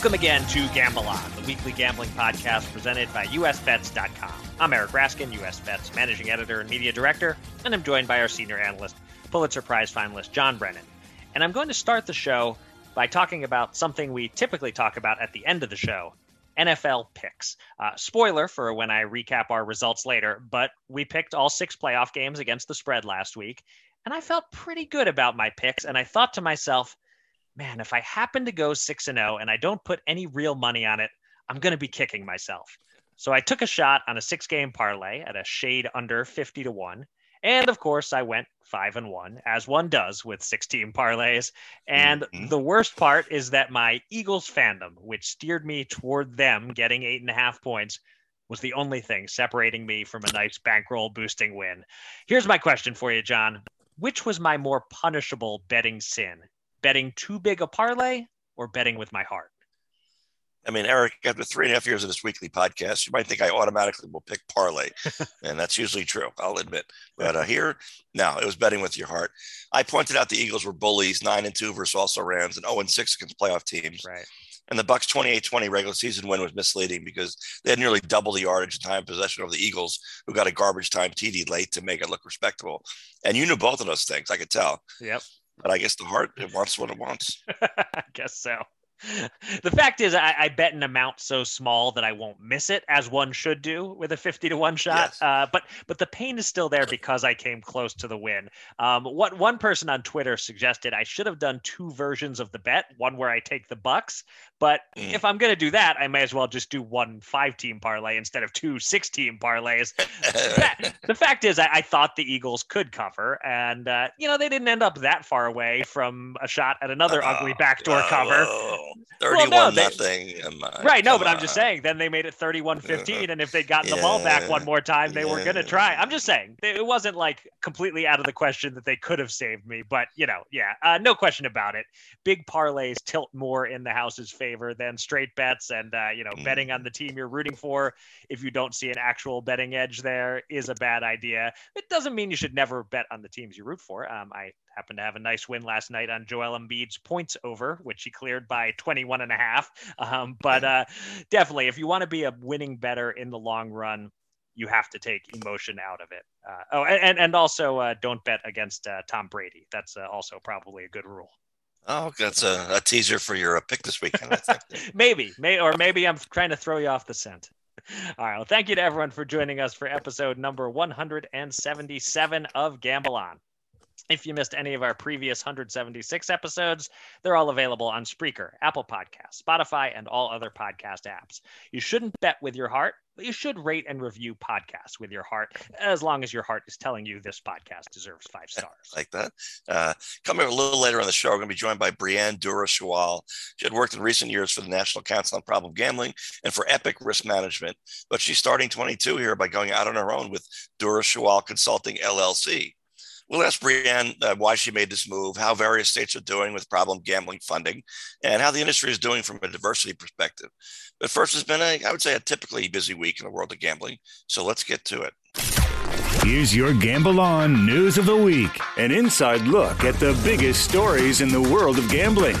Welcome again to Gamble On, the weekly gambling podcast presented by USBets.com. I'm Eric Raskin, USBets managing editor and media director, and I'm joined by our senior analyst, Pulitzer Prize finalist John Brennan. And I'm going to start the show by talking about something we typically talk about at the end of the show NFL picks. Uh, spoiler for when I recap our results later, but we picked all six playoff games against the spread last week, and I felt pretty good about my picks. And I thought to myself, man, if I happen to go 6 and 0 and I don't put any real money on it, I'm going to be kicking myself. So I took a shot on a six game parlay at a shade under 50 to 1. And of course, I went 5 and 1, as one does with 16 parlays. And mm-hmm. the worst part is that my Eagles fandom, which steered me toward them getting eight and a half points, was the only thing separating me from a nice bankroll boosting win. Here's my question for you, John. Which was my more punishable betting sin? Betting too big a parlay or betting with my heart? I mean, Eric, after three and a half years of this weekly podcast, you might think I automatically will pick parlay, and that's usually true. I'll admit. But uh, here, no, it was betting with your heart. I pointed out the Eagles were bullies, nine and two versus also Rams, and zero oh and six against playoff teams. Right. And the Bucs 28-20 regular season win was misleading because they had nearly double the yardage and time possession of the Eagles, who got a garbage time TD late to make it look respectable. And you knew both of those things, I could tell. Yep. But I guess the heart it wants what it wants. I guess so. the fact is, I, I, bet an amount so small that I won't miss it, as one should do with a fifty to one shot. Yes. Uh, but but the pain is still there because I came close to the win. Um, what one person on Twitter suggested I should have done two versions of the bet, one where I take the Bucs, but mm. if I'm going to do that, I may as well just do one five team parlay instead of two six team parlays. the fact is, I, I, thought the Eagles could cover, and uh, you know they didn't end up that far away from a shot at another uh, ugly backdoor cover. 31 well, no, nothing. right. No, but I'm just saying, then they made it 31 15. And if they'd gotten yeah, the ball back one more time, they yeah. were going to try. I'm just saying, it wasn't like completely out of the question that they could have saved me. But, you know, yeah, uh, no question about it. Big parlays tilt more in the house's favor than straight bets. And, uh, you know, mm. betting on the team you're rooting for, if you don't see an actual betting edge there, is a bad idea. It doesn't mean you should never bet on the teams you root for. Um, I happened to have a nice win last night on Joel Embiid's points over, which he cleared by 21 and a half. Um, but uh, definitely, if you want to be a winning bettor in the long run, you have to take emotion out of it. Uh, oh, and and also uh, don't bet against uh, Tom Brady. That's uh, also probably a good rule. Oh, that's a, a teaser for your uh, pick this weekend. I think. maybe, may or maybe I'm trying to throw you off the scent. All right. Well, thank you to everyone for joining us for episode number 177 of Gamble On. If you missed any of our previous 176 episodes, they're all available on Spreaker, Apple Podcasts, Spotify, and all other podcast apps. You shouldn't bet with your heart, but you should rate and review podcasts with your heart, as long as your heart is telling you this podcast deserves five stars. like that. Uh, coming a little later on the show, we're going to be joined by Brianne Doura-Schawohl. She had worked in recent years for the National Council on Problem Gambling and for Epic Risk Management, but she's starting 22 here by going out on her own with Doura-Schawohl Consulting LLC. We'll ask Brianne uh, why she made this move, how various states are doing with problem gambling funding, and how the industry is doing from a diversity perspective. But first, it's been a, I would say, a typically busy week in the world of gambling. So let's get to it. Here's your Gamble On News of the Week, an inside look at the biggest stories in the world of gambling.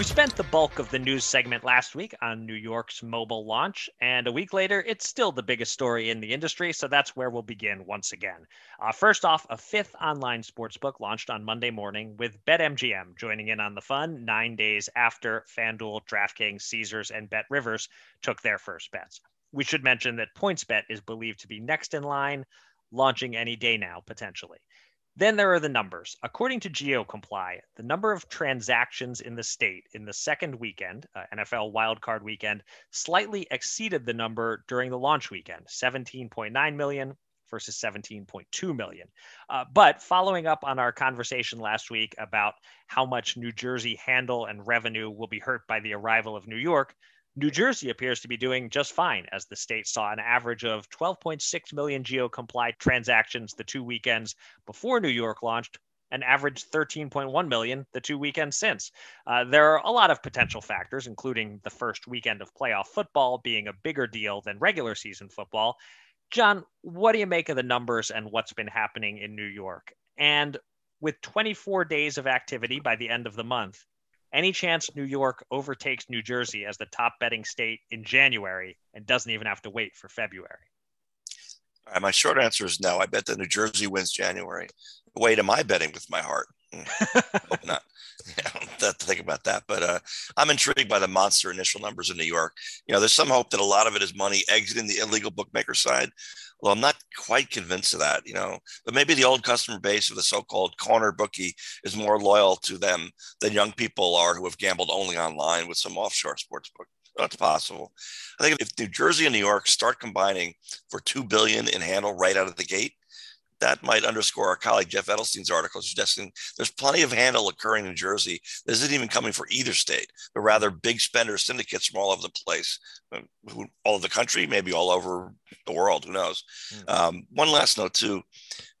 We spent the bulk of the news segment last week on New York's mobile launch, and a week later, it's still the biggest story in the industry, so that's where we'll begin once again. Uh, first off, a fifth online sportsbook launched on Monday morning with BetMGM joining in on the fun nine days after FanDuel, DraftKings, Caesars, and BetRivers took their first bets. We should mention that PointsBet is believed to be next in line, launching any day now, potentially. Then there are the numbers. According to GeoComply, the number of transactions in the state in the second weekend, uh, NFL wildcard weekend, slightly exceeded the number during the launch weekend 17.9 million, versus 17.2 million. Uh, but following up on our conversation last week about how much New Jersey handle and revenue will be hurt by the arrival of New York, New Jersey appears to be doing just fine as the state saw an average of 12.6 million geo-complied transactions the two weekends before New York launched and averaged 13.1 million the two weekends since. Uh, there are a lot of potential factors, including the first weekend of playoff football being a bigger deal than regular season football. John, what do you make of the numbers and what's been happening in New York? And with 24 days of activity by the end of the month, any chance New York overtakes New Jersey as the top betting state in January and doesn't even have to wait for February? Right, my short answer is no. I bet that New Jersey wins January. Wait, am I betting with my heart? Hmm. Hope not. Yeah, to think about that. But uh, I'm intrigued by the monster initial numbers in New York. You know, there's some hope that a lot of it is money exiting the illegal bookmaker side. Well, I'm not quite convinced of that, you know, but maybe the old customer base of the so-called corner bookie is more loyal to them than young people are who have gambled only online with some offshore sports book. That's possible. I think if New Jersey and New York start combining for two billion in handle right out of the gate, that might underscore our colleague Jeff Edelstein's article suggesting there's plenty of handle occurring in Jersey that isn't even coming for either state, but rather big spender syndicates from all over the place, um, all over the country, maybe all over the world. Who knows? Mm-hmm. Um, one last note too.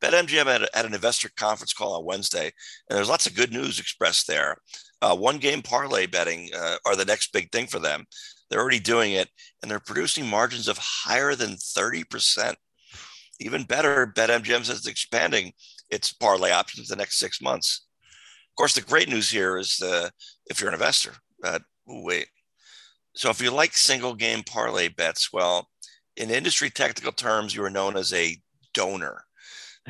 BetMGM had, a, had, an investor conference call on Wednesday, and there's lots of good news expressed there. Uh, one game parlay betting uh, are the next big thing for them. They're already doing it, and they're producing margins of higher than 30% even better, BetMGM says it's expanding its parlay options the next six months. Of course, the great news here is uh, if you're an investor, wait. So if you like single game parlay bets, well, in industry technical terms, you are known as a donor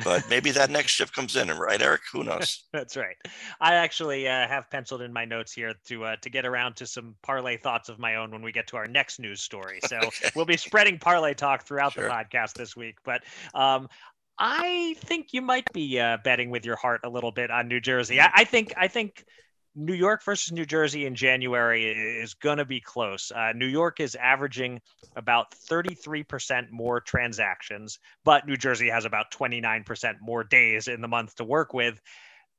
but maybe that next shift comes in, right, Eric? Who knows? That's right. I actually uh, have penciled in my notes here to uh, to get around to some parlay thoughts of my own when we get to our next news story. So okay. we'll be spreading parlay talk throughout sure. the podcast this week. But um, I think you might be uh, betting with your heart a little bit on New Jersey. I, I think I think New York versus New Jersey in January is going to be close. Uh, New York is averaging about 33% more transactions, but New Jersey has about 29% more days in the month to work with.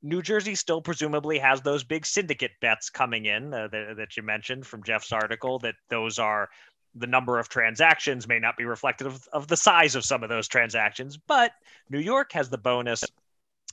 New Jersey still presumably has those big syndicate bets coming in uh, that, that you mentioned from Jeff's article, that those are the number of transactions may not be reflective of, of the size of some of those transactions, but New York has the bonus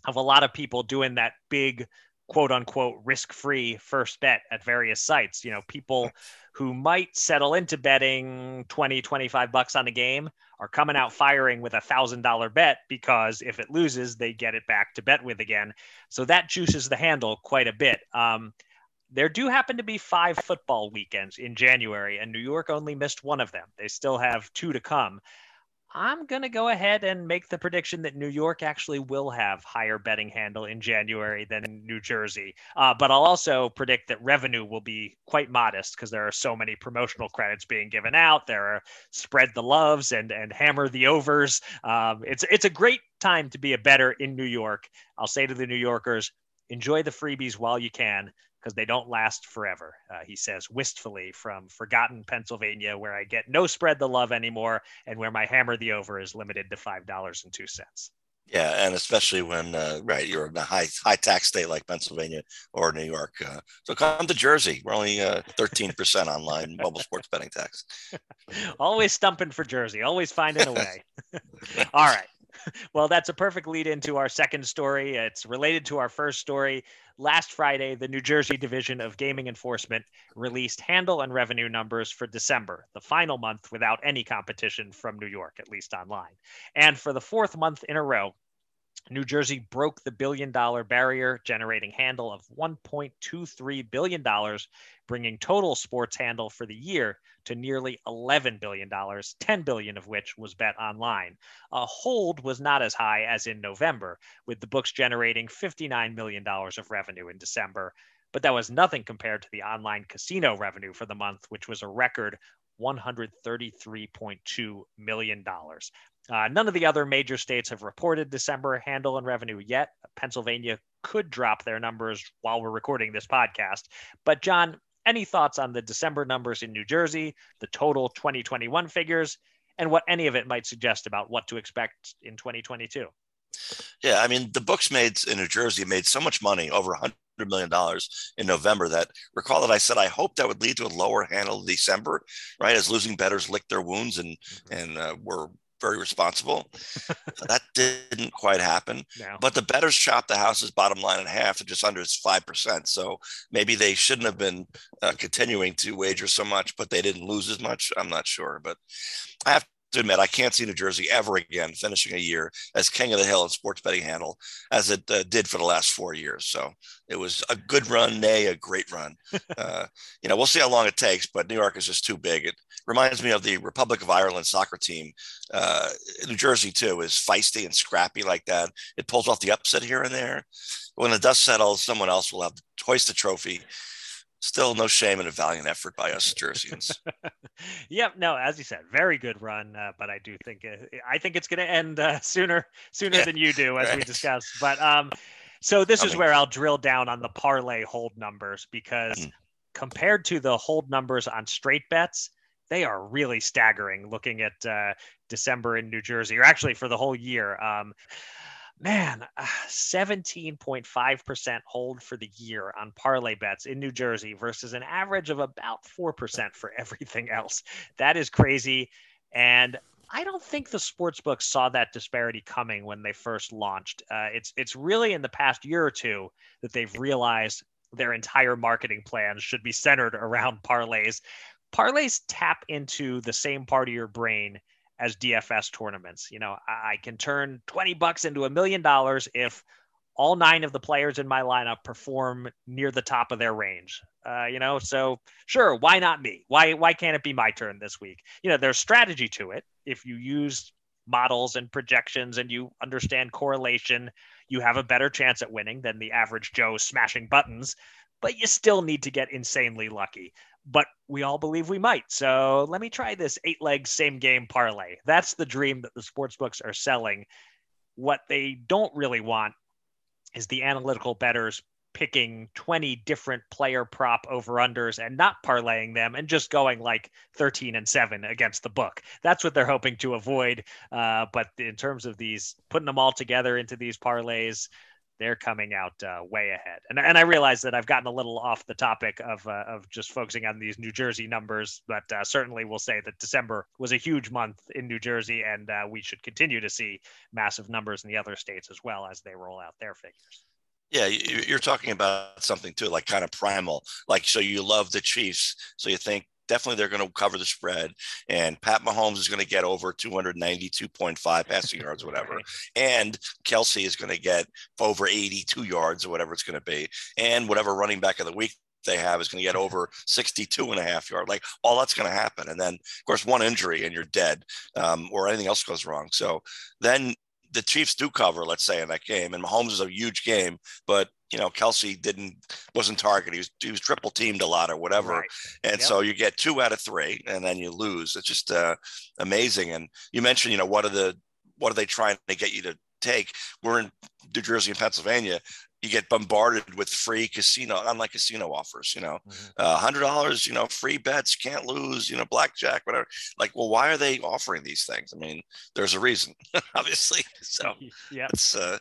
of a lot of people doing that big quote unquote risk free first bet at various sites. You know, people who might settle into betting 20, 25 bucks on a game are coming out firing with a thousand dollar bet because if it loses, they get it back to bet with again. So that juices the handle quite a bit. Um, there do happen to be five football weekends in January, and New York only missed one of them. They still have two to come. I'm going to go ahead and make the prediction that New York actually will have higher betting handle in January than New Jersey. Uh, but I'll also predict that revenue will be quite modest because there are so many promotional credits being given out. There are spread the loves and and hammer the overs. Um, it's it's a great time to be a bettor in New York. I'll say to the New Yorkers, enjoy the freebies while you can because they don't last forever. Uh, he says wistfully from forgotten Pennsylvania, where I get no spread the love anymore, and where my hammer the over is limited to five dollars and two cents. Yeah, and especially when uh, right you're in a high high tax state like Pennsylvania or New York. Uh, so come to Jersey. We're only uh, thirteen percent online mobile sports betting tax. always stumping for Jersey. Always finding a way. All right. Well, that's a perfect lead into our second story. It's related to our first story. Last Friday, the New Jersey Division of Gaming Enforcement released handle and revenue numbers for December, the final month without any competition from New York, at least online. And for the fourth month in a row, New Jersey broke the billion dollar barrier, generating handle of $1.23 billion, bringing total sports handle for the year to nearly $11 billion, 10 billion of which was bet online. A hold was not as high as in November, with the books generating $59 million of revenue in December. But that was nothing compared to the online casino revenue for the month, which was a record $133.2 million. Uh, none of the other major states have reported December handle and revenue yet. Pennsylvania could drop their numbers while we're recording this podcast. But, John, any thoughts on the December numbers in New Jersey, the total 2021 figures, and what any of it might suggest about what to expect in 2022. Yeah, I mean, the books made in New Jersey made so much money, over $100 million in November, that recall that I said I hope that would lead to a lower handle in December, right? As losing bettors licked their wounds and, mm-hmm. and uh, were very responsible. that didn't quite happen. No. But the bettors chopped the house's bottom line in half to just under five percent. So maybe they shouldn't have been uh, continuing to wager so much, but they didn't lose as much. I'm not sure, but I have to admit, I can't see New Jersey ever again finishing a year as king of the hill in sports betting handle as it uh, did for the last four years. So it was a good run, nay, a great run. Uh, you know, we'll see how long it takes, but New York is just too big. It reminds me of the Republic of Ireland soccer team. Uh, New Jersey, too, is feisty and scrappy like that. It pulls off the upset here and there. When the dust settles, someone else will have to hoist the trophy still no shame in a valiant effort by us Jerseyans. yep. No, as you said, very good run, uh, but I do think uh, I think it's going to end uh, sooner sooner yeah, than you do, as right. we discussed. But um, so this is where I'll drill down on the parlay hold numbers because mm. compared to the hold numbers on straight bets, they are really staggering. Looking at uh, December in New Jersey, or actually for the whole year. Um, man, 17.5% uh, hold for the year on parlay bets in New Jersey versus an average of about 4% for everything else. That is crazy. And I don't think the sports books saw that disparity coming when they first launched. Uh, it's it's really in the past year or two that they've realized their entire marketing plans should be centered around parlays. Parlays tap into the same part of your brain as DFS tournaments. You know, I can turn 20 bucks into a million dollars if all nine of the players in my lineup perform near the top of their range. Uh, you know, so sure, why not me? Why why can't it be my turn this week? You know, there's strategy to it. If you use models and projections and you understand correlation, you have a better chance at winning than the average Joe smashing buttons. But you still need to get insanely lucky but we all believe we might. So let me try this eight leg same game parlay. That's the dream that the sports books are selling. What they don't really want is the analytical bettors picking 20 different player prop over unders and not parlaying them and just going like 13 and 7 against the book. That's what they're hoping to avoid. Uh, but in terms of these, putting them all together into these parlays, they're coming out uh, way ahead. And, and I realize that I've gotten a little off the topic of, uh, of just focusing on these New Jersey numbers, but uh, certainly we'll say that December was a huge month in New Jersey, and uh, we should continue to see massive numbers in the other states as well as they roll out their figures. Yeah, you're talking about something too, like kind of primal. Like, so you love the Chiefs, so you think definitely they're going to cover the spread. And Pat Mahomes is going to get over 292.5 passing yards, whatever. And Kelce is going to get over 82 yards or whatever it's going to be. And whatever running back of the week they have is going to get over 62 and a half yard. Like all that's going to happen. And then, of course, one injury and you're dead um, or anything else goes wrong. So then the Chiefs do cover, let's say, in that game, and Mahomes is a huge game, but you know Kelce didn't wasn't targeted. He was he was triple teamed a lot or whatever, right. and yep. so you get two out of three, and then you lose. It's just uh, amazing. And you mentioned, you know, what are the what are they trying to get you to take? We're in New Jersey and Pennsylvania you get bombarded with free casino, online casino offers, you know, mm-hmm. uh, hundred dollars, you know, free bets, can't lose, you know, blackjack, whatever. Like, well, why are they offering these things? I mean, there's a reason, obviously. So yeah, it's, uh,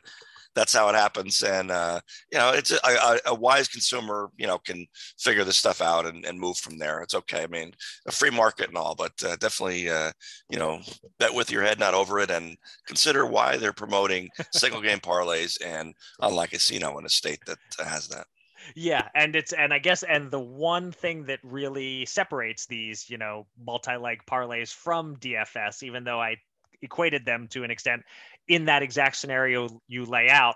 that's how it happens. And, uh, you know, it's a, a, a, wise consumer, you know, can figure this stuff out and, and move from there. It's okay. I mean, a free market and all, but uh, definitely, uh, you know, bet with your head, not over it, and consider why they're promoting single game parlays and unlike casino in a state that has that yeah and it's and i guess and the one thing that really separates these you know multi-leg parlays from dfs even though i equated them to an extent in that exact scenario you lay out,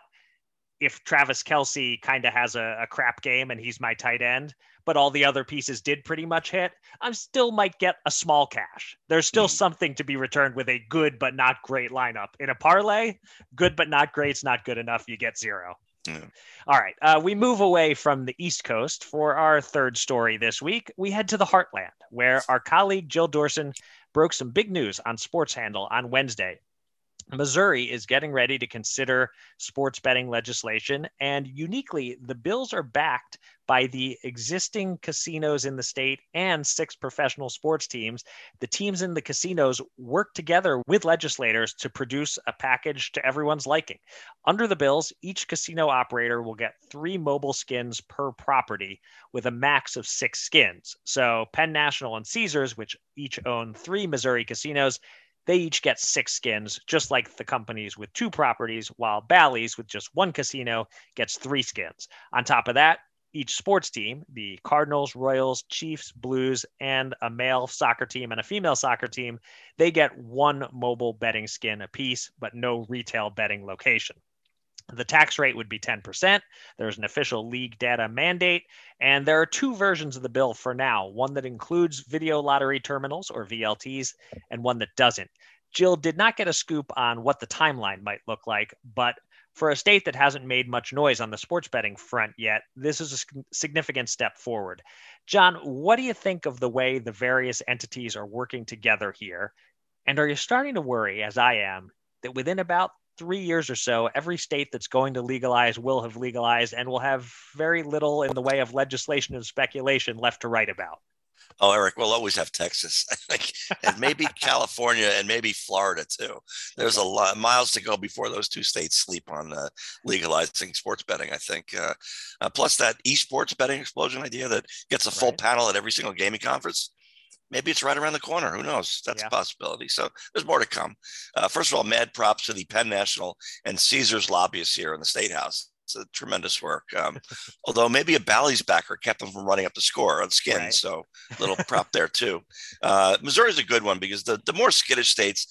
if Travis Kelce kind of has a, a, crap game and he's my tight end, but all the other pieces did pretty much hit, I still might get a small cash. There's still mm. something to be returned with a good but not great lineup. In a parlay, good but not great's not good enough. You get zero. Mm. All right. Uh, we move away from the East Coast for our third story this week. We head to the Heartland, where our colleague Jill Dorson broke some big news on Sports Handle on Wednesday Missouri is getting ready to consider sports betting legislation. And uniquely, the bills are backed by the existing casinos in the state and six professional sports teams. The teams in the casinos work together with legislators to produce a package to everyone's liking. Under the bills, each casino operator will get three mobile skins per property with a max of six skins. So Penn National and Caesars, which each own three Missouri casinos, they each get six skins, just like the companies with two properties, while Bally's, with just one casino, gets three skins. On top of that, each sports team, the Cardinals, Royals, Chiefs, Blues, and a male soccer team and a female soccer team, they get one mobile betting skin apiece, but no retail betting location. The tax rate would be 10%. There's an official league data mandate, and there are two versions of the bill for now one that includes video lottery terminals or VLTs, and one that doesn't. Jill did not get a scoop on what the timeline might look like, but for a state that hasn't made much noise on the sports betting front yet, this is a significant step forward. John, what do you think of the way the various entities are working together here? And are you starting to worry, as I am, that within about three years or so, every state that's going to legalize will have legalized and will have very little in the way of legislation and speculation left to write about. Oh, Eric, we'll always have Texas, and maybe California and maybe Florida too. There's a lot miles to go before those two states sleep on uh, legalizing sports betting. I think. Uh, uh, plus, that esports betting explosion idea that gets a full right. panel at every single gaming conference maybe it's right around the corner. Who knows? That's yeah. a possibility. So there's more to come. Uh, first of all, mad props to the Penn National and Caesars lobbyists here in the State House. It's a tremendous work. Um, although maybe a Bally's backer kept them from running up the score on skin. Right. So little prop there too. Uh, Missouri's a good one because the, the more skittish states,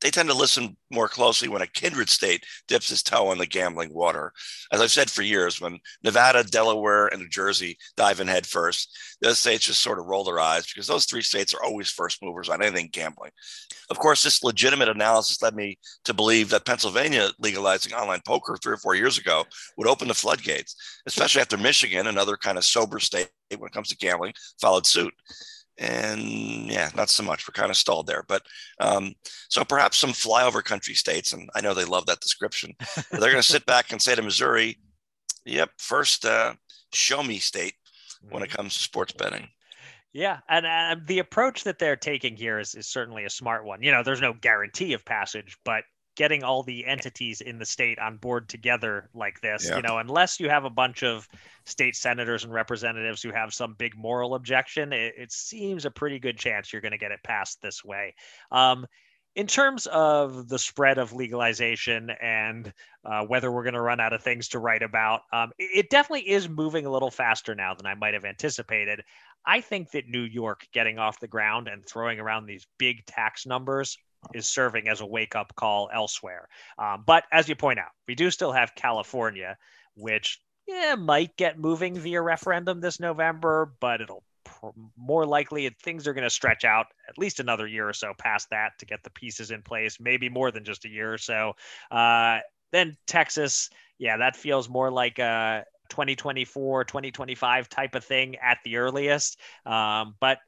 they tend to listen more closely when a kindred state dips its toe in the gambling water. As I've said for years, when Nevada, Delaware, and New Jersey dive in head first, the states just sort of roll their eyes because those three states are always first movers on anything gambling. Of course, this legitimate analysis led me to believe that Pennsylvania legalizing online poker three or four years ago would open the floodgates, especially after Michigan, another kind of sober state when it comes to gambling, followed suit and yeah, not so much. We're kind of stalled there, but um, so perhaps some flyover country states, and I know they love that description. they're going to sit back and say to Missouri, "Yep, first uh, show me state when it mm-hmm. comes to sports betting." Yeah, and uh, the approach that they're taking here is, is certainly a smart one. You know, there's no guarantee of passage, but getting all the entities in the state on board together like this, yeah. you know, unless you have a bunch of state senators and representatives who have some big moral objection, it, it seems a pretty good chance you're going to get it passed this way. Um, in terms of the spread of legalization and uh, whether we're going to run out of things to write about, um, it definitely is moving a little faster now than I might have anticipated. I think that New York getting off the ground and throwing around these big tax numbers is serving as a wake up call elsewhere. Um, but as you point out, we do still have California, which yeah, might get moving via referendum this November, but it'll pr- more likely things are going to stretch out at least another year or so past that to get the pieces in place, maybe more than just a year or so. Uh, then Texas, yeah, that feels more like a 2024, 2025 type of thing at the earliest. Um, but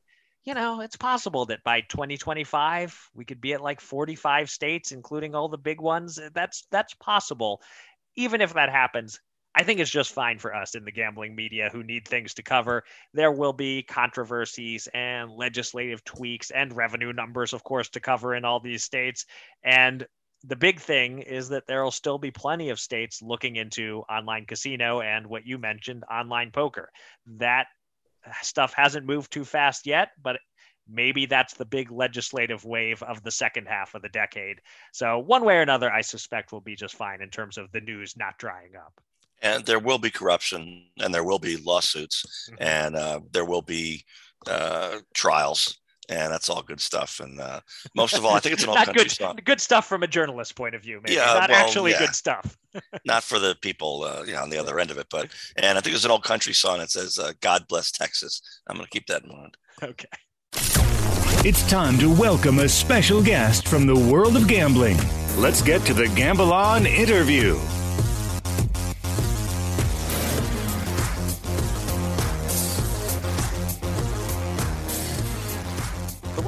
you know, it's possible that by 2025 we could be at like 45 states, including all the big ones. Uh, that's that's possible. Even if that happens, I think it's just fine for us in the gambling media who need things to cover. There will be controversies and legislative tweaks and revenue numbers, of course, to cover in all these states. And the big thing is that there will still be plenty of states looking into online casino and what you mentioned, online poker. That stuff hasn't moved too fast yet, but maybe that's the big legislative wave of the second half of the decade. So, one way or another, I suspect we'll be just fine in terms of the news not drying up. And there will be corruption, and there will be lawsuits, mm-hmm. and uh, there will be uh, trials and that's all good stuff. And uh, most of all, I think it's an old country good, song. Good stuff from a journalist point of view, maybe. Yeah, not well, actually yeah. good stuff. not for the people, uh, you know, on the other end of it, but and I think it's an old country song that says uh, "God bless Texas." I'm going to keep that in mind. Okay. It's time to welcome a special guest from the world of gambling. Let's get to the Gamble On interview.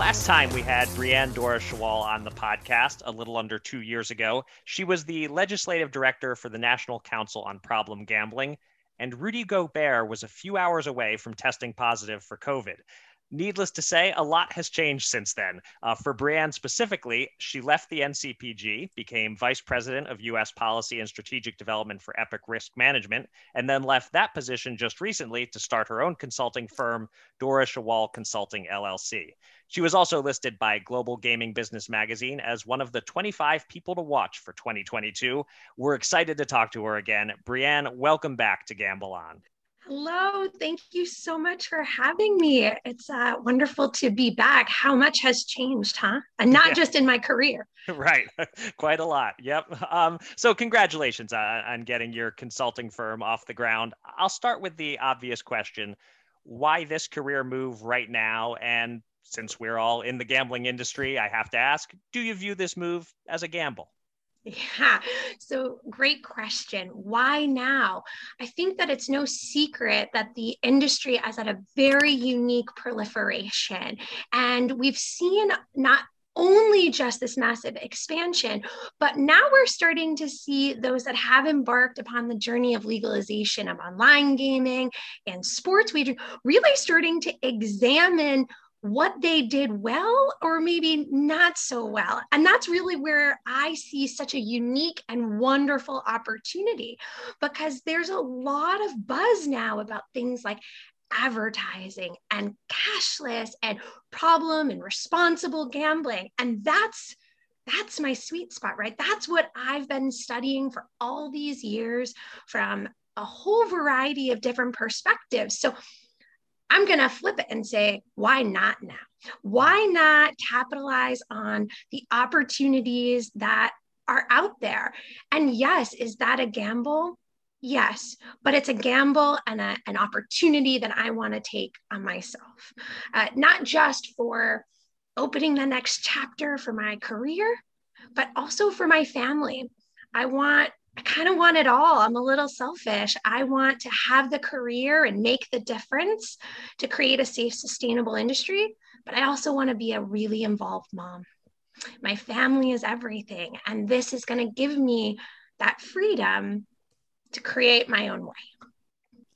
Last time we had Brianne Doura-Schawohl on the podcast, a little under two years ago, she was the legislative director for the National Council on Problem Gambling, and Rudy Gobert was a few hours away from testing positive for COVID. Needless to say, a lot has changed since then. Uh, for Brianne specifically, she left the NCPG, became vice president of U.S. policy and strategic development for Epic Risk Management, and then left that position just recently to start her own consulting firm, Doura-Schawohl Consulting LLC. She was also listed by Global Gaming Business Magazine as one of the 25 people to watch for 2022. We're excited to talk to her again. Brianne, welcome back to Gamble On. Hello, thank you so much for having me. It's uh, wonderful to be back. How much has changed, huh? And not yeah. just in my career. Right, quite a lot. Yep. Um, so, congratulations on, on getting your consulting firm off the ground. I'll start with the obvious question why this career move right now? And since we're all in the gambling industry, I have to ask do you view this move as a gamble? Yeah, so great question. Why now? I think that it's no secret that the industry is at a very unique proliferation. And we've seen not only just this massive expansion, but now we're starting to see those that have embarked upon the journey of legalization of online gaming and sports wagering really starting to examine what they did well or maybe not so well. And that's really where I see such a unique and wonderful opportunity because there's a lot of buzz now about things like advertising and cashless and problem and responsible gambling. And that's that's my sweet spot, right? That's what I've been studying for all these years from a whole variety of different perspectives. So I'm going to flip it and say, why not now? Why not capitalize on the opportunities that are out there? And yes, is that a gamble? Yes, but it's a gamble and a, an opportunity that I want to take on myself, uh, not just for opening the next chapter for my career, but also for my family. I want I kind of want it all. I'm a little selfish. I want to have the career and make the difference to create a safe, sustainable industry, but I also want to be a really involved mom. My family is everything. And this is going to give me that freedom to create my own way.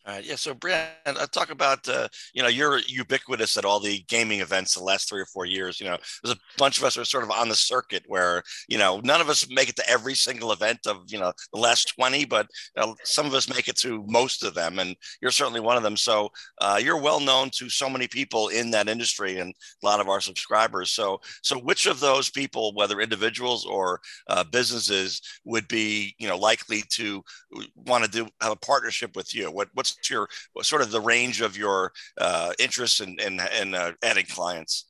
Uh, yeah, so Brian, uh, talk about uh, you know you're ubiquitous at all the gaming events the last three or four years. You know, there's a bunch of us are sort of on the circuit where you know none of us make it to every single event of you know the last twenty, but you know, some of us make it to most of them, and you're certainly one of them. So uh, you're well known to so many people in that industry and a lot of our subscribers. So so which of those people, whether individuals or uh, businesses, would be you know likely to want to do have a partnership with you? What what's your sort of the range of your uh, interests in, in, in uh, adding clients?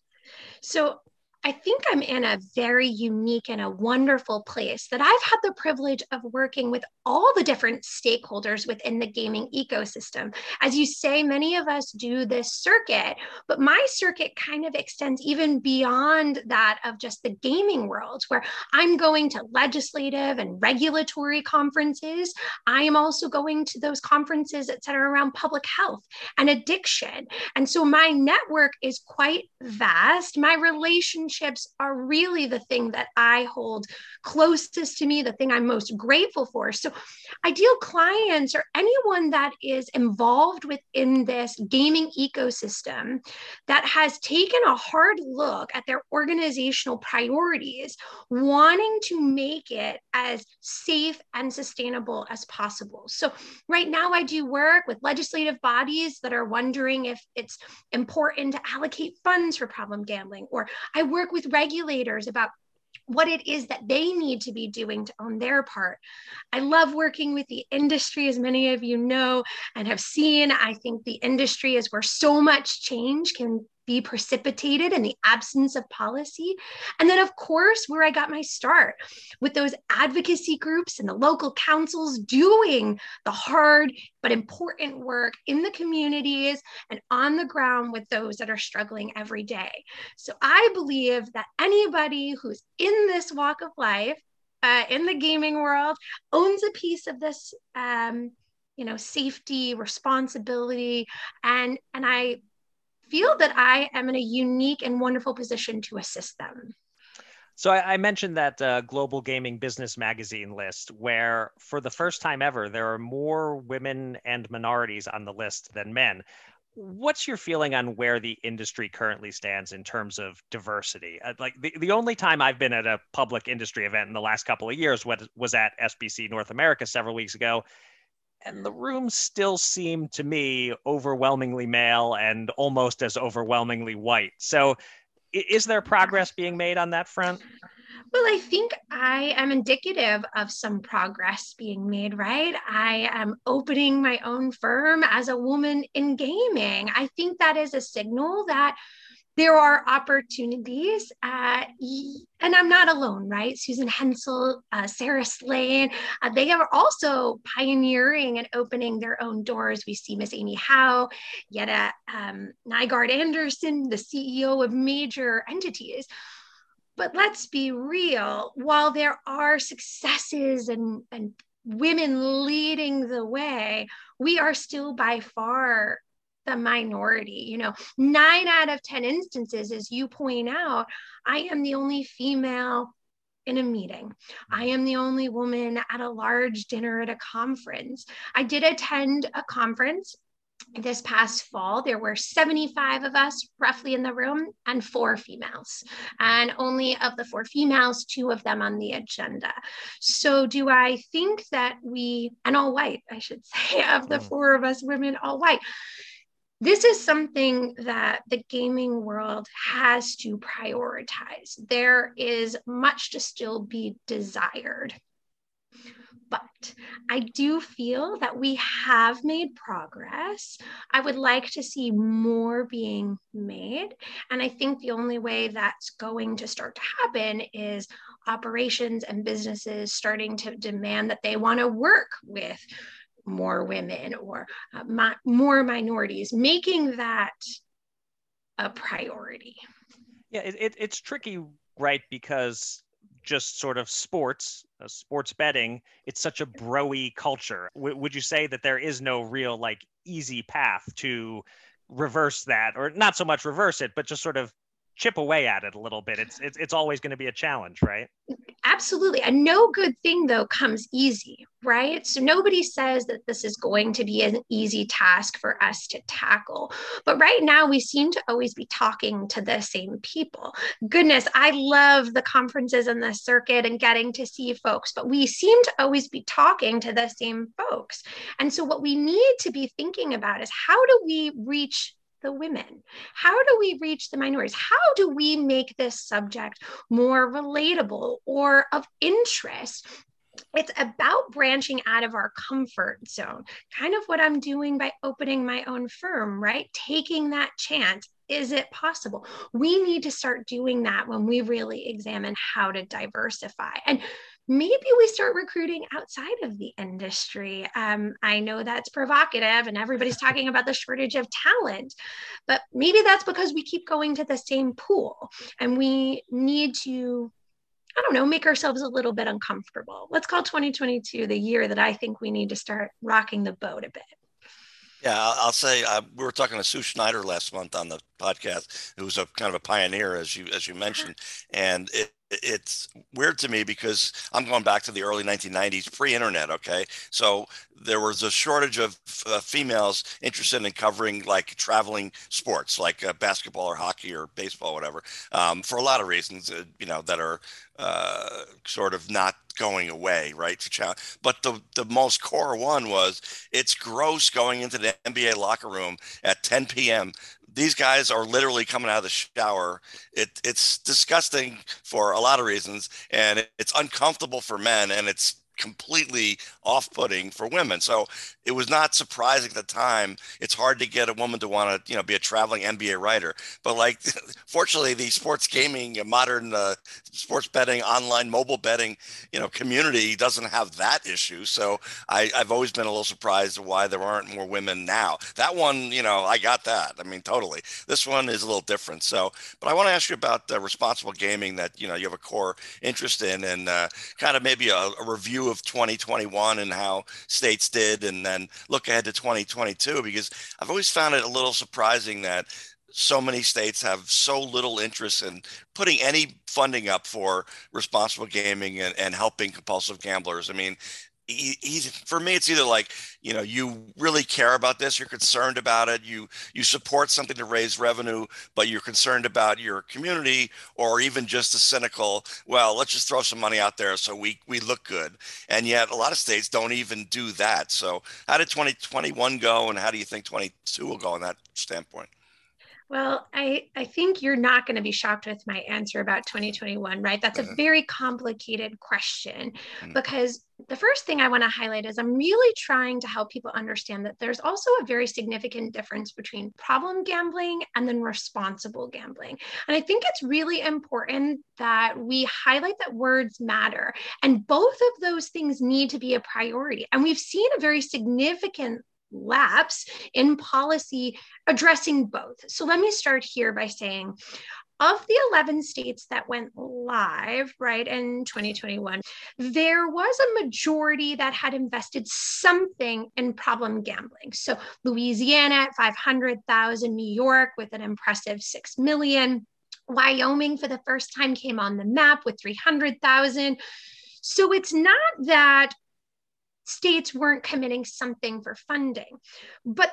So I think I'm in a very unique and a wonderful place that I've had the privilege of working with all the different stakeholders within the gaming ecosystem. As you say, many of us do this circuit, but my circuit kind of extends even beyond that of just the gaming world, where I'm going to legislative and regulatory conferences. I am also going to those conferences center around public health and addiction. And so my network is quite vast. My relationship are really the thing that I hold closest to me, the thing I'm most grateful for. So, ideal clients or anyone that is involved within this gaming ecosystem that has taken a hard look at their organizational priorities, wanting to make it as safe and sustainable as possible. So, right now, I do work with legislative bodies that are wondering if it's important to allocate funds for problem gambling, or I work work with regulators about what it is that they need to be doing to own their part. I love working with the industry, as many of you know and have seen. I think the industry is where so much change can be precipitated in the absence of policy. And then, of course, where I got my start with those advocacy groups and the local councils doing the hard but important work in the communities and on the ground with those that are struggling every day. So I believe that anybody who's in this walk of life, uh, in the gaming world, owns a piece of this. Um, you know safety responsibility and and i feel that I am in a unique and wonderful position to assist them. So I, mentioned that uh, Global Gaming Business Magazine list, where for the first time ever, there are more women and minorities on the list than men. What's your feeling on where the industry currently stands in terms of diversity? Uh, like the, the only time I've been at a public industry event in the last couple of years was, was at SBC North America several weeks ago. And the room still seemed to me overwhelmingly male and almost as overwhelmingly white. So is there progress being made on that front? Well, I think I am indicative of some progress being made, right? I am opening my own firm as a woman in gaming. I think that is a signal that there are opportunities, uh, and I'm not alone, right? Susan Hensel, uh, Sara Slane, uh, they are also pioneering and opening their own doors. We see Miss Amy Howe, Jette um, Nygaard-Andersen, the CEO of major entities. But let's be real, while there are successes and, and women leading the way, we are still by far the minority. You know, nine out of 10 instances, as you point out, I am the only female in a meeting. I mm-hmm. am the only woman at a large dinner at a conference. I did attend a conference this past fall, there were 75 of us roughly in the room and four females. And only of the four females, two of them on the agenda. So, do I think that we, and all white, I should say, of the mm. four of us women, all white, this is something that the gaming world has to prioritize. There is much to still be desired. But I do feel that we have made progress. I would like to see more being made. And I think the only way that's going to start to happen is operations and businesses starting to demand that they want to work with more women or uh, mi- more minorities, making that a priority. Yeah, it, it, it's tricky, right? Because just sort of sports, uh, sports betting, it's such a broy culture. W- would you say that there is no real like easy path to reverse that, or not so much reverse it, but just sort of chip away at it a little bit. It's it's, it's always going to be a challenge, right? Absolutely. And no good thing though comes easy, right? So nobody says that this is going to be an easy task for us to tackle. But right now we seem to always be talking to the same people. Goodness, I love the conferences and the circuit and getting to see folks, but we seem to always be talking to the same folks. And so what we need to be thinking about is how do we reach the women? How do we reach the minorities? How do we make this subject more relatable or of interest it's about branching out of our comfort zone, kind of what I'm doing by opening my own firm, right? Taking that chance. Is it possible? We need to start doing that when we really examine how to diversify. And maybe we start recruiting outside of the industry. Um, I know that's provocative and everybody's talking about the shortage of talent, but maybe that's because we keep going to the same pool and we need to. I don't know, make ourselves a little bit uncomfortable. Let's call 2022 the year that I think we need to start rocking the boat a bit. Yeah, I'll say uh, we were talking to Sue Schneider last month on the podcast, who's a kind of a pioneer, as you as you mentioned, and it, it's weird to me because I'm going back to the early 1990s, pre-internet. Okay, so there was a shortage of uh, females interested in covering like traveling sports, like uh, basketball or hockey or baseball, whatever, um, for a lot of reasons, uh, you know, that are uh, sort of not going away, right? But the the most core one was it's gross going into the NBA locker room at 10 p.m these guys are literally coming out of the shower. It, it's disgusting for a lot of reasons, and it, it's uncomfortable for men, and it's completely off-putting for women. So it was not surprising at the time. It's hard to get a woman to want to, you know, be a traveling NBA writer. But like, fortunately, the sports gaming, modern uh, sports betting, online mobile betting, you know, community doesn't have that issue. So I, I've always been a little surprised why there aren't more women now. That one, you know, I got that. I mean, totally. This one is a little different. So, but I want to ask you about uh, responsible gaming that you know you have a core interest in, and uh, kind of maybe a, a review of 2021 and how states did, and then look ahead to 2022 because I've always found it a little surprising that so many states have so little interest in putting any funding up for responsible gaming and, and helping compulsive gamblers. I mean, for me it's either like you know you really care about this you're concerned about it you you support something to raise revenue but you're concerned about your community or even just a cynical well let's just throw some money out there so we we look good. And yet a lot of states don't even do that. So how did 2021 go and how do you think 22 will go in that standpoint well, I, I think you're not going to be shocked with my answer about 2021, right? That's a mm-hmm. very complicated question mm-hmm. because the first thing I want to highlight is I'm really trying to help people understand that there's also a very significant difference between problem gambling and then responsible gambling. And I think it's really important that we highlight that words matter. And both of those things need to be a priority. And we've seen a very significant lapse in policy addressing both. So let me start here by saying of the 11 states that went live right in 2021 there was a majority that had invested something in problem gambling so louisiana at 500000 new york with an impressive 6 million wyoming for the first time came on the map with 300000 so it's not that states weren't committing something for funding. But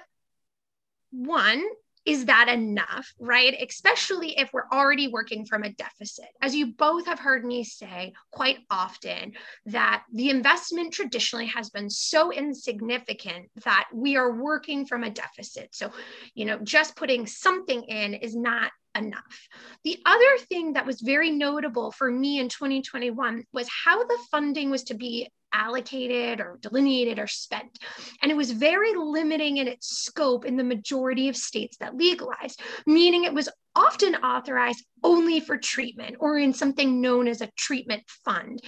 one, is that enough, right? Especially if we're already working from a deficit. As you both have heard me say quite often, that the investment traditionally has been so insignificant that we are working from a deficit. So, you know, just putting something in is not enough. The other thing that was very notable for me in 2021 was how the funding was to be allocated or delineated or spent. And it was very limiting in its scope in the majority of states that legalized, meaning it was often authorized only for treatment or in something known as a treatment fund.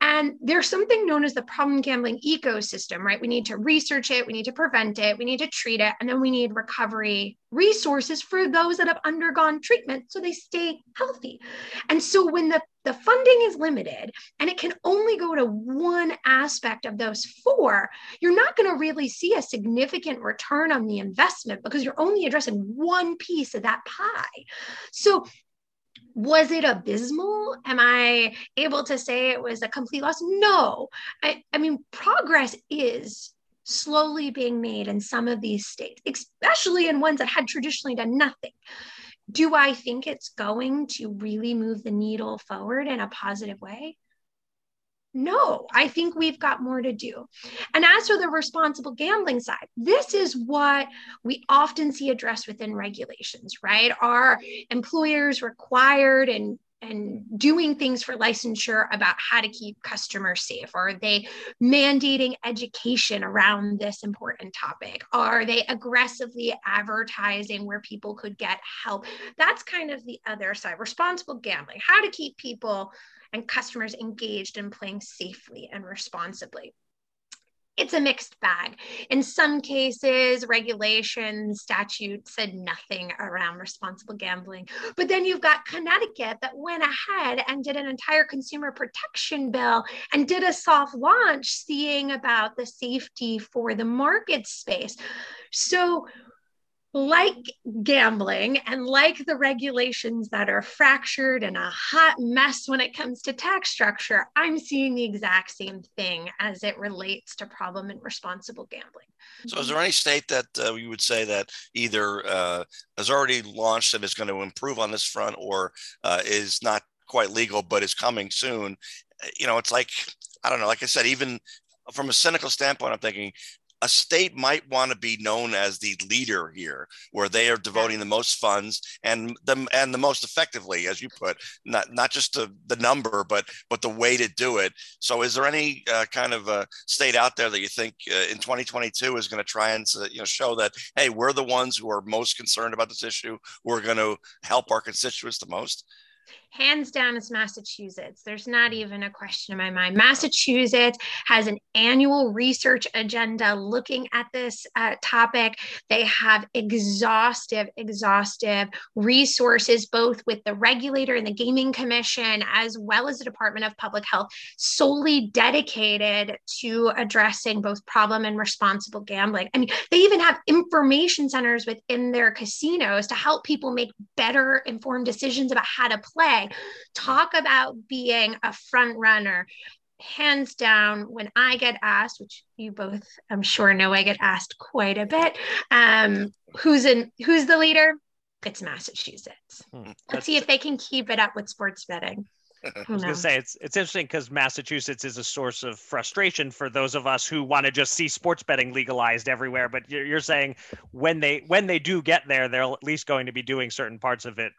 And there's something known as the problem gambling ecosystem, right? We need to research it, we need to prevent it, we need to treat it, and then we need recovery resources for those that have undergone treatment so they stay healthy. And so when the the funding is limited and it can only go to one aspect of those four, you're not going to really see a significant return on the investment because you're only addressing one piece of that pie. So was it abysmal? Am I able to say it was a complete loss? No. I, I mean, progress is slowly being made in some of these states, especially in ones that had traditionally done nothing. Do I think it's going to really move the needle forward in a positive way? No, I think we've got more to do. And as for the responsible gambling side, this is what we often see addressed within regulations, right? Are employers required and and doing things for licensure about how to keep customers safe? Are they mandating education around this important topic? Are they aggressively advertising where people could get help? That's kind of the other side responsible gambling, how to keep people and customers engaged in playing safely and responsibly it's a mixed bag. In some cases, regulations, statute said nothing around responsible gambling. But then you've got Connecticut that went ahead and did an entire consumer protection bill and did a soft launch seeing about the safety for the market space. So like gambling and like the regulations that are fractured and a hot mess when it comes to tax structure, I'm seeing the exact same thing as it relates to problem and responsible gambling. So, is there any state that uh, you would say that either uh, has already launched and is going to improve on this front, or uh, is not quite legal but is coming soon? You know, it's like I don't know. Like I said, even from a cynical standpoint, I'm thinking a state might want to be known as the leader here, where they are devoting the most funds and the and the most effectively, as you put, not not just the, the number, but but the way to do it. So, is there any uh, kind of a state out there that you think uh, in 2022 is going to try and you know show that hey, we're the ones who are most concerned about this issue, we're going to help our constituents the most? Hands down it's massachusetts. There's not even a question in my mind. Massachusetts has an annual research agenda looking at this uh, topic. They have exhaustive exhaustive resources both with the regulator and the gaming commission as well as the department of public health solely dedicated to addressing both problem and responsible gambling. I mean they even have information centers within their casinos to help people make better informed decisions about how to play talk about being a front runner hands down when i get asked which you both i'm sure know i get asked quite a bit um, who's in who's the leader it's massachusetts hmm. let's see if they can keep it up with sports betting I was going to say it's it's interesting because Massachusetts is a source of frustration for those of us who want to just see sports betting legalized everywhere. But you're, you're saying when they when they do get there, they're at least going to be doing certain parts of it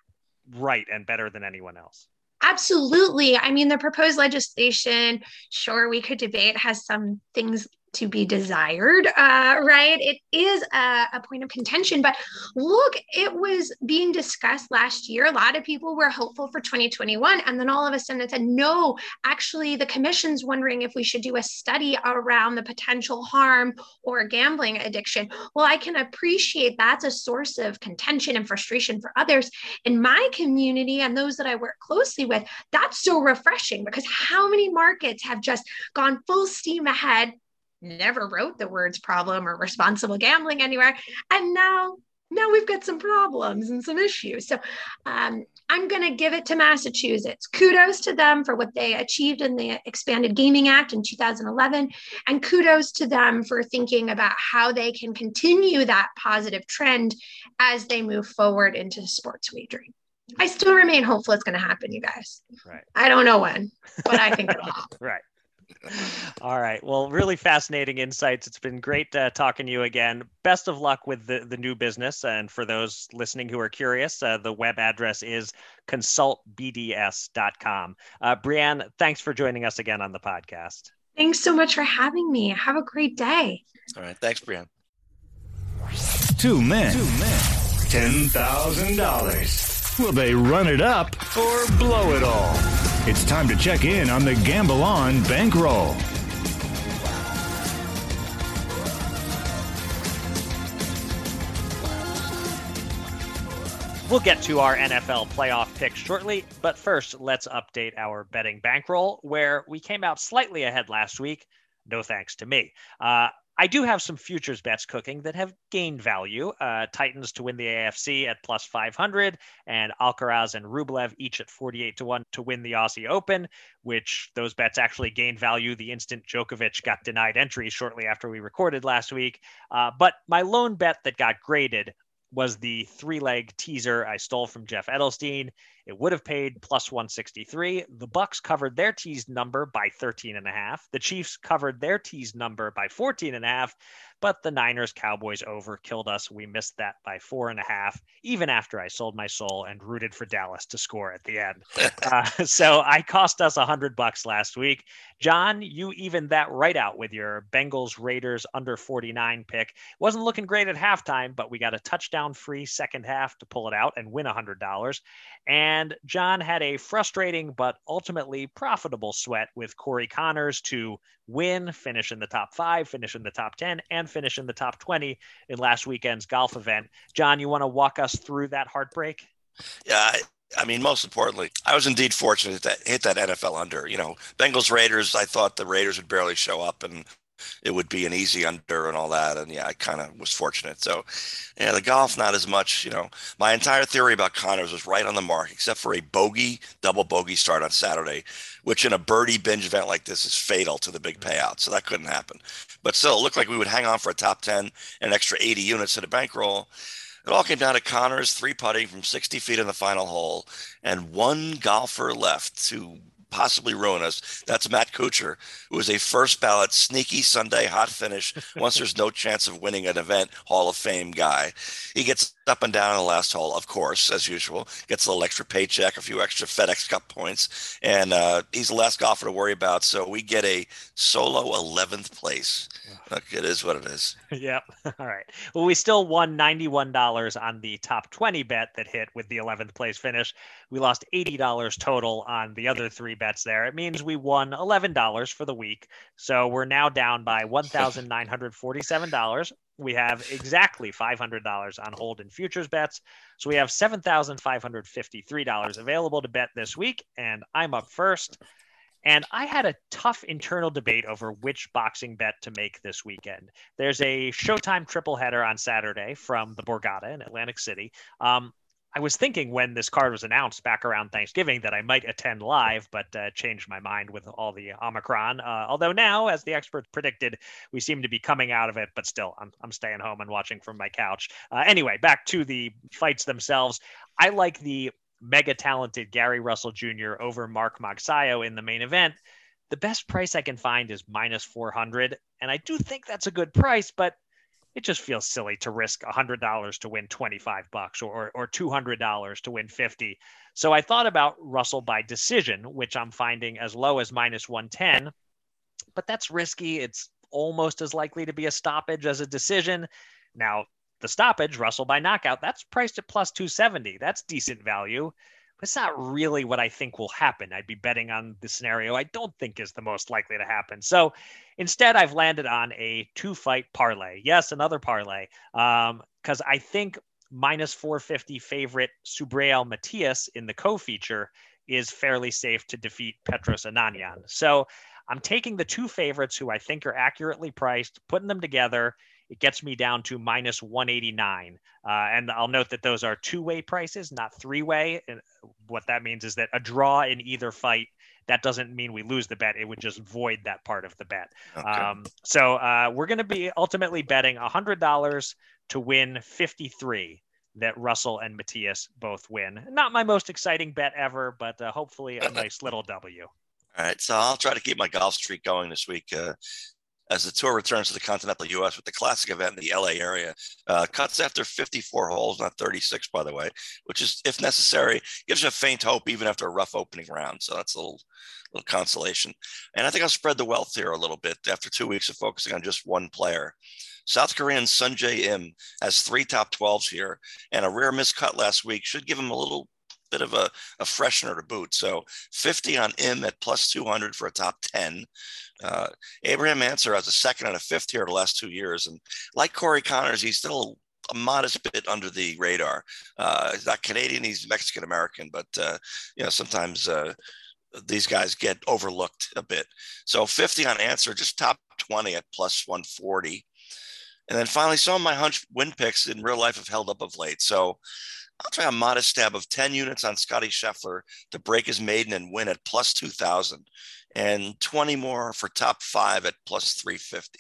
right and better than anyone else. Absolutely. I mean, the proposed legislation, sure, we could debate, has some things to be desired, uh, right? It is a, a, point of contention. But look, it was being discussed last year. A lot of people were hopeful for 2021. And then all of a sudden it said, no, actually, the commission's wondering if we should do a study around the potential harm or gambling addiction. Well, I can appreciate that's a source of contention and frustration for others. In my community and those that I work closely with, that's so refreshing because how many markets have just gone full steam ahead never wrote the words problem or responsible gambling anywhere. And now, now we've got some problems and some issues. So um, I'm going to give it to Massachusetts. Kudos to them for what they achieved in the Expanded Gaming Act in 2011. And kudos to them for thinking about how they can continue that positive trend as they move forward into sports wagering. I still remain hopeful it's going to happen, you guys. Right. I don't know when, but I think it'll happen. right. All right. Well, really fascinating insights. It's been great uh, talking to you again. Best of luck with the, the new business. And for those listening who are curious, uh, the web address is consultbds.com. Uh, Brianne, thanks for joining us again on the podcast. Thanks so much for having me. Have a great day. All right. Thanks, Brianne. Two men. Two men. $10,000. Will they run it up or blow it all? It's time to check in on the Gamble On bankroll. We'll get to our NFL playoff picks shortly, but first, let's update our betting bankroll, where we came out slightly ahead last week. No thanks to me. Uh, I do have some futures bets cooking that have gained value. Uh, Titans to win the AFC at plus 500, and Alcaraz and Rublev each at 48 to 1 to win the Aussie Open, which those bets actually gained value the instant Djokovic got denied entry shortly after we recorded last week. Uh, but my lone bet that got graded was the three leg teaser I stole from Jeff Edelstein. It would have paid plus 163. The Bucs covered their teased number by 13 and a half. The Chiefs covered their teased number by 14 and a half but the Niners Cowboys over killed us. We missed that by four and a half, even after I sold my soul and rooted for Dallas to score at the end. uh, so I cost us a hundred bucks last week. John, you evened that right out with your Bengals Raiders under 49 pick. Wasn't looking great at halftime, but we got a touchdown free second half to pull it out and win a hundred dollars. And John had a frustrating but ultimately profitable sweat with Corey Conners to win, finish in the top five, finish in the top 10, and finish in the top 20 in last weekend's golf event. John, you want to walk us through that heartbreak? Yeah. I- I mean, most importantly, I was indeed fortunate to hit that NFL under. You know, Bengals Raiders. I thought the Raiders would barely show up, and it would be an easy under and all that. And yeah, I kind of was fortunate. So, yeah, the golf, not as much. You know, my entire theory about Conners was right on the mark, except for a bogey, double bogey start on Saturday, which in a birdie binge event like this is fatal to the big mm-hmm. payout. So that couldn't happen. But still, it looked like we would hang on for a top 10 and an extra 80 units in the bankroll. It all came down to Conners three putting from 60 feet in the final hole and one golfer left to possibly ruin us. That's Matt Kuchar, who is a first ballot sneaky Sunday hot finish once there's no chance of winning an event Hall of Fame guy. He gets up and down in the last hole, of course, as usual. Gets a little extra paycheck, a few extra FedEx Cup points, and uh, he's the last golfer to worry about. So we get a solo 11th place. Look, it is what it is. yep. All right. Well, we still won $91 on the top 20 bet that hit with the 11th place finish. We lost $80 total on the other three bets there. It means we won $11 for the week. So we're now down by $1,947. We have exactly $500 on hold in futures bets. So we have $7,553 available to bet this week. And I'm up first. And I had a tough internal debate over which boxing bet to make this weekend. There's a Showtime triple header on Saturday from the Borgata in Atlantic City. Um, I was thinking when this card was announced back around Thanksgiving that I might attend live, but uh, changed my mind with all the Omicron. Uh, although now, as the experts predicted, we seem to be coming out of it, but still, I'm, I'm staying home and watching from my couch. Uh, anyway, back to the fights themselves. I like the mega talented Gary Russell Jr. over Mark Magsayo in the main event, the best price I can find is minus 400. And I do think that's a good price, but it just feels silly to risk $100 to win 25 bucks or, or $200 to win 50. So I thought about Russell by decision, which I'm finding as low as minus 110, but that's risky. It's almost as likely to be a stoppage as a decision. Now, the stoppage, Russell by knockout, that's priced at plus 270. That's decent value. It's not really what I think will happen. I'd be betting on the scenario I don't think is the most likely to happen. So instead, I've landed on a two fight parlay. Yes, another parlay. Because um, I think minus 450 favorite Subriel Matias in the co feature is fairly safe to defeat Petros Ananyan. So I'm taking the two favorites who I think are accurately priced, putting them together it gets me down to minus 189. Uh, and I'll note that those are two way prices, not three way. And what that means is that a draw in either fight, that doesn't mean we lose the bet. It would just void that part of the bet. Okay. Um, so uh, we're going to be ultimately betting $100 to win 53 that Russell and Matias both win. Not my most exciting bet ever, but uh, hopefully a nice little W. All right, so I'll try to keep my golf streak going this week. Uh, as the tour returns to the continental U.S. with the classic event in the LA area. Uh, cuts after 54 holes, not 36, by the way, which is, if necessary, gives you a faint hope even after a rough opening round. So that's a little, little consolation. And I think I'll spread the wealth here a little bit after two weeks of focusing on just one player. South Korean Sungjae Im has three top 12s here, and a rare miscut last week should give him a little bit of a, a freshener to boot. So 50 on Im at plus 200 for a top 10. Uh, Abraham Ancer has a second and a fifth here the last two years. And like Corey Conners, he's still a modest bit under the radar. Uh, he's not Canadian, he's Mexican American, but uh, you know, sometimes uh, these guys get overlooked a bit. So 50 on Ancer, just top 20 at plus 140. And then finally, some of my hunch win picks in real life have held up of late. So I'll try a modest stab of 10 units on Scotty Scheffler to break his maiden and win at plus 2,000, and 20 more for top five at plus 350.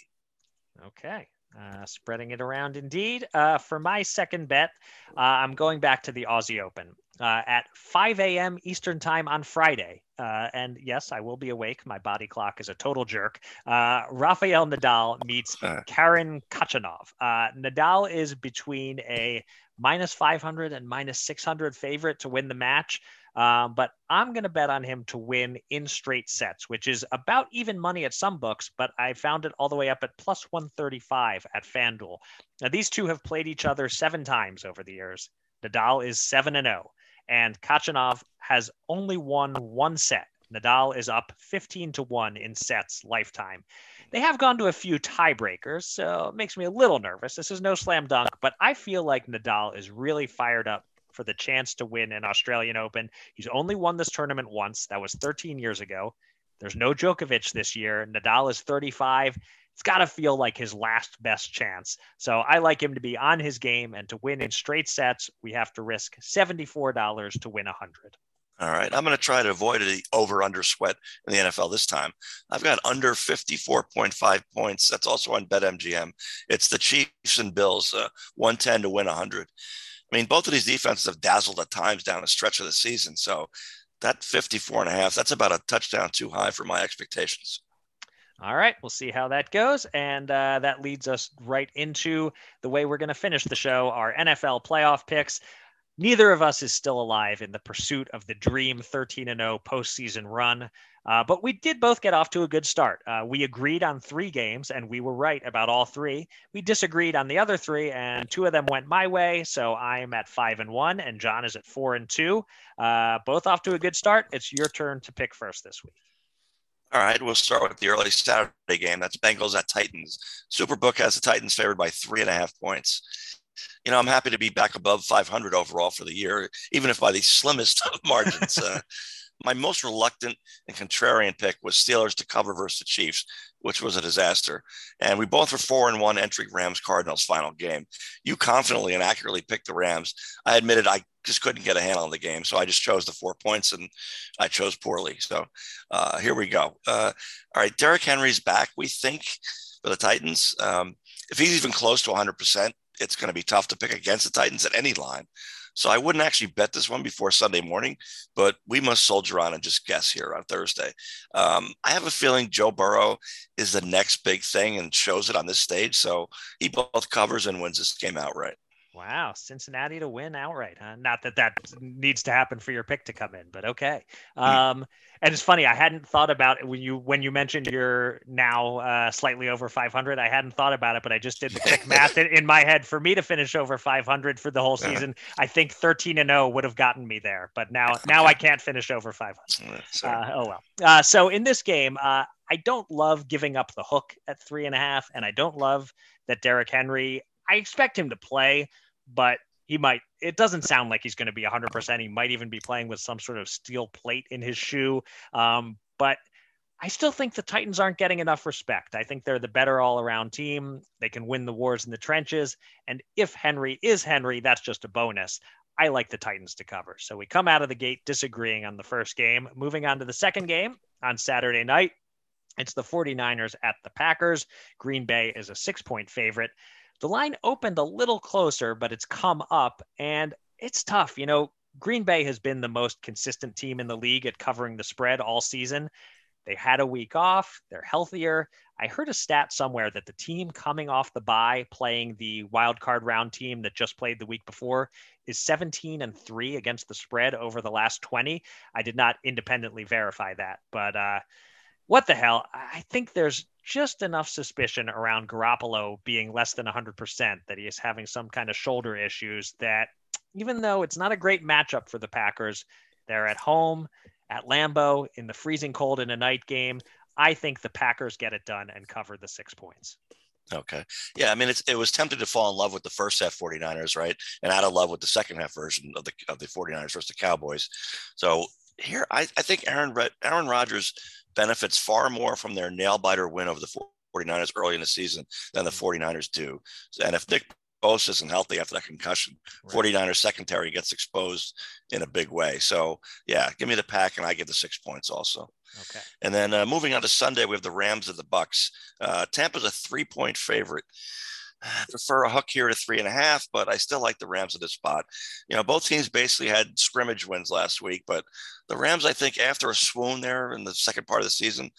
Okay. Uh, spreading it around indeed. Uh, for my second bet, uh, I'm going back to the Aussie Open uh, at 5 a.m. Eastern Time on Friday. Uh, and yes, I will be awake. My body clock is a total jerk. Uh, Rafael Nadal meets Karen Khachanov. Nadal is between a minus 500 and minus 600 favorite to win the match. Um, but I'm going to bet on him to win in straight sets, which is about even money at some books, but I found it all the way up at plus 135 at FanDuel. Now, these two have played each other seven times over the years. Nadal is 7 and 0, and Khachanov has only won one set. Nadal is up 15 to 1 in sets lifetime. They have gone to a few tiebreakers, so it makes me a little nervous. This is no slam dunk, but I feel like Nadal is really fired up for the chance to win an Australian Open. He's only won this tournament once. That was 13 years ago. There's no Djokovic this year. Nadal is 35. It's got to feel like his last best chance. So I like him to be on his game and to win in straight sets. We have to risk $74 to win 100. All right. I'm going to try to avoid the over under sweat in the NFL this time. I've got under 54.5 points. That's also on BetMGM. It's the Chiefs and Bills, uh, 110 to win 100. I mean, both of these defenses have dazzled at times down the stretch of the season. So that 54 and a half, that's about a touchdown too high for my expectations. All right, we'll see how that goes. And uh, that leads us right into the way we're going to finish the show our NFL playoff picks. Neither of us is still alive in the pursuit of the dream 13 0 postseason run. Uh, but we did both get off to a good start. Uh, we agreed on three games, and we were right about all three. We disagreed on the other three, and two of them went my way. So I'm at five and one, and John is at four and two. Uh, both off to a good start. It's your turn to pick first this week. All right, we'll start with the early Saturday game. That's Bengals at Titans. Superbook has the Titans favored by three and a half points you know, I'm happy to be back above 500 overall for the year, even if by the slimmest of margins. uh, my most reluctant and contrarian pick was Steelers to cover versus the Chiefs, which was a disaster. And we both were four and one entering Rams Cardinals final game. You confidently and accurately picked the Rams. I admitted I just couldn't get a handle on the game, so I just chose the four points, and I chose poorly. So uh, here we go. Uh, all right, Derrick Henry's back. We think for the Titans. Um, if he's even close to 100 percent it's going to be tough to pick against the Titans at any line. So I wouldn't actually bet this one before Sunday morning, but we must soldier on and just guess here on Thursday. Um, I have a feeling Joe Burrow is the next big thing and shows it on this stage. So he both covers and wins this game outright. Wow, Cincinnati to win outright, huh? Not that that needs to happen for your pick to come in, but okay. Um, and it's funny, I hadn't thought about it when you when you mentioned you're now uh, slightly over 500. I hadn't thought about it, but I just did the quick math in, in, my head. For me to finish over 500 for the whole season, I think 13 and 0 would have gotten me there. But now now I can't finish over 500. Uh, oh well. Uh, so in this game, uh, I don't love giving up the hook at three and a half, and I don't love that Derrick Henry I expect him to play, but he might. It doesn't sound like he's going to be 100%. He might even be playing with some sort of steel plate in his shoe. Um, but I still think the Titans aren't getting enough respect. I think they're the better all around team. They can win the wars in the trenches. And if Henry is Henry, that's just a bonus. I like the Titans to cover. So we come out of the gate disagreeing on the first game. Moving on to the second game on Saturday night, it's the 49ers at the Packers. Green Bay is a six point favorite. The line opened a little closer, but it's come up and it's tough. You know, Green Bay has been the most consistent team in the league at covering the spread all season. They had a week off, they're healthier. I heard a stat somewhere that the team coming off the bye playing the wild card round team that just played the week before is 17 and 3 against the spread over the last 20. I did not independently verify that, but uh, what the hell? I think there's just enough suspicion around Garoppolo being less than 100% that he is having some kind of shoulder issues that even though it's not a great matchup for the Packers, they're at home at Lambeau in the freezing cold in a night game. I think the Packers get it done and cover the six points. Okay. Yeah. I mean, it was tempted to fall in love with the first half 49ers, right? And out of love with the second half version of the, of the 49ers versus the Cowboys. So here, I, I think Aaron, Aaron Rodgers benefits far more from their nail biter win over the 49ers early in the season than the 49ers do. And if Nick Bosa isn't healthy after that concussion, right. 49ers secondary gets exposed in a big way. So, yeah, give me the pack and I give the six points also. Okay. And then uh, moving on to Sunday, we have the Rams of the Bucs. Uh, Tampa's a three point favorite. I prefer a hook here to three and a half, but I still like the Rams at this spot. You know, both teams basically had scrimmage wins last week, but the Rams, I think, after a swoon there in the second part of the season,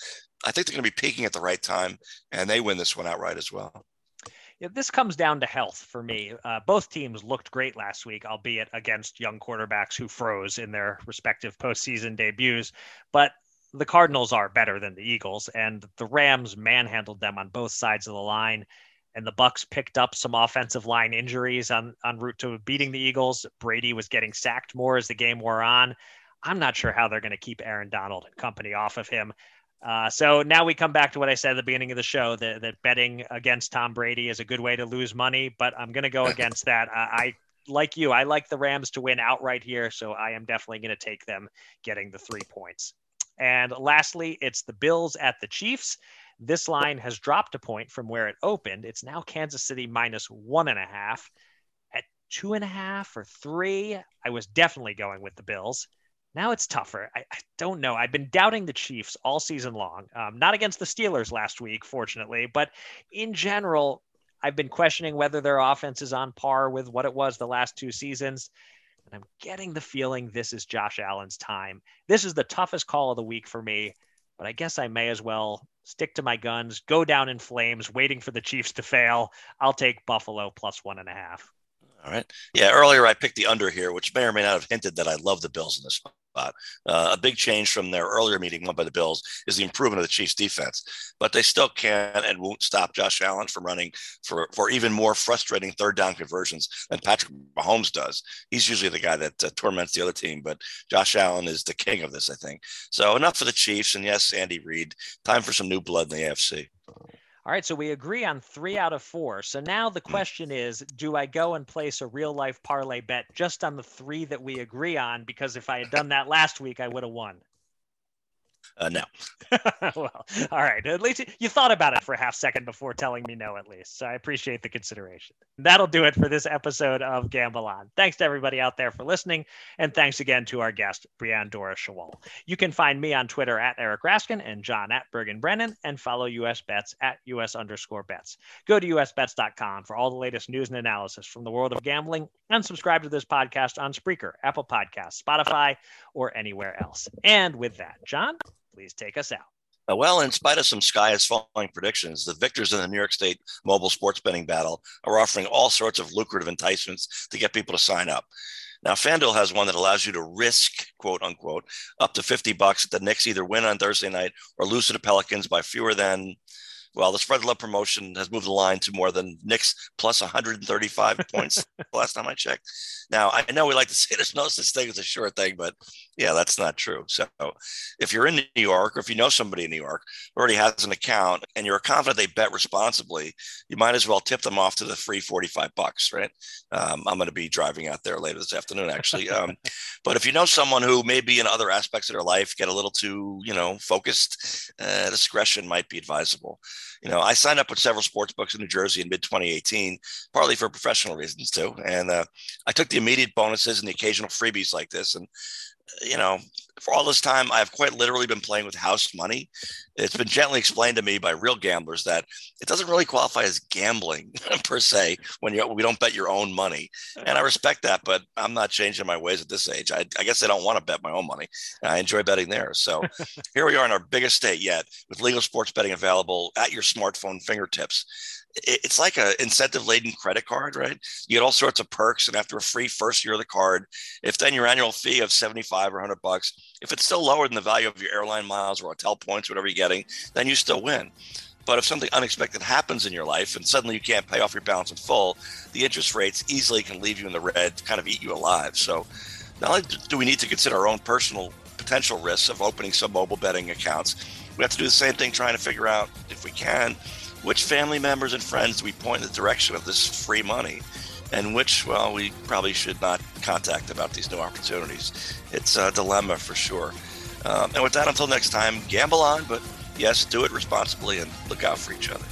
I think they're going to be peaking at the right time, and they win this one outright as well. Yeah, this comes down to health for me. Uh, both teams looked great last week, albeit against young quarterbacks who froze in their respective postseason debuts. But the Cardinals are better than the Eagles, and the Rams manhandled them on both sides of the line and the Bucs picked up some offensive line injuries on en route to beating the Eagles. Brady was getting sacked more as the game wore on. I'm not sure how they're going to keep Aaron Donald and company off of him. Uh, so now we come back to what I said at the beginning of the show that, that betting against Tom Brady is a good way to lose money, but I'm going to go against that. I like you, I like the Rams to win outright here, so I am definitely going to take them getting the three points. And lastly, it's the Bills at the Chiefs. This line has dropped a point from where it opened. It's now Kansas City minus one and a half. At two and a half or three, I was definitely going with the Bills. Now it's tougher. I, I don't know. I've been doubting the Chiefs all season long. Um, not against the Steelers last week, fortunately, but in general, I've been questioning whether their offense is on par with what it was the last two seasons. And I'm getting the feeling this is Josh Allen's time. This is the toughest call of the week for me but I guess I may as well stick to my guns, go down in flames, waiting for the Chiefs to fail. I'll take Buffalo plus one and a half. All right. Yeah. Earlier, I picked the under here, which may or may not have hinted that I love the Bills in this. Uh, a big change from their earlier meeting won by the Bills is the improvement of the Chiefs' defense, but they still can and won't stop Josh Allen from running for, for even more frustrating third down conversions than Patrick Mahomes does. He's usually the guy that uh, torments the other team, but Josh Allen is the king of this, I think. So enough for the Chiefs. And yes, Andy Reid, time for some new blood in the AFC. All right, so we agree on three out of four. So now the question is do I go and place a real life parlay bet just on the three that we agree on? Because if I had done that last week, I would have won. Uh, no. well, all right. At least you thought about it for a half second before telling me no, at least. So I appreciate the consideration. That'll do it for this episode of Gamble On. Thanks to everybody out there for listening. And thanks again to our guest, Brianne Doura-Schawohl. You can find me on Twitter at Eric Raskin and John at Bergen Brennan and follow US Bets at US underscore bets. Go to usbets.com for all the latest news and analysis from the world of gambling and subscribe to this podcast on Spreaker, Apple Podcasts, Spotify, or anywhere else. And with that, John, please take us out. Uh, well, in spite of some sky is falling predictions, the victors in the New York State mobile sports betting battle are offering all sorts of lucrative enticements to get people to sign up. Now, FanDuel has one that allows you to risk, quote unquote, up to 50 bucks that the Knicks either win on Thursday night or lose to the Pelicans by fewer than well, the spread love promotion has moved the line to more than Knicks plus 135 points last time I checked. Now, I know we like to say there's no such thing as a sure thing, but yeah, that's not true. So if you're in New York or if you know somebody in New York who already has an account and you're confident they bet responsibly, you might as well tip them off to the free 45 bucks, right? Um, I'm going to be driving out there later this afternoon, actually. Um, but if you know someone who maybe in other aspects of their life get a little too, you know, focused, uh, discretion might be advisable you know, I signed up with several sports books in New Jersey in mid 2018, partly for professional reasons too. And uh, I took the immediate bonuses and the occasional freebies like this. And you know, for all this time, I've quite literally been playing with house money. It's been gently explained to me by real gamblers that it doesn't really qualify as gambling per se when you we don't bet your own money, and I respect that. But I'm not changing my ways at this age. I, I guess I don't want to bet my own money. I enjoy betting there. So here we are in our biggest state yet, with legal sports betting available at your smartphone fingertips it's like an incentive laden credit card, right? You get all sorts of perks, and after a free first year of the card, if then your annual fee of 75 or 100 bucks, if it's still lower than the value of your airline miles or hotel points, whatever you're getting, then you still win. But if something unexpected happens in your life and suddenly you can't pay off your balance in full, the interest rates easily can leave you in the red, to kind of eat you alive. So, not only do we need to consider our own personal potential risks of opening some mobile betting accounts, we have to do the same thing trying to figure out, if we can, which family members and friends do we point in the direction of this free money? And which well we probably should not contact about these new opportunities. It's a dilemma for sure. Um, and with that until next time gamble on but yes do it responsibly and look out for each other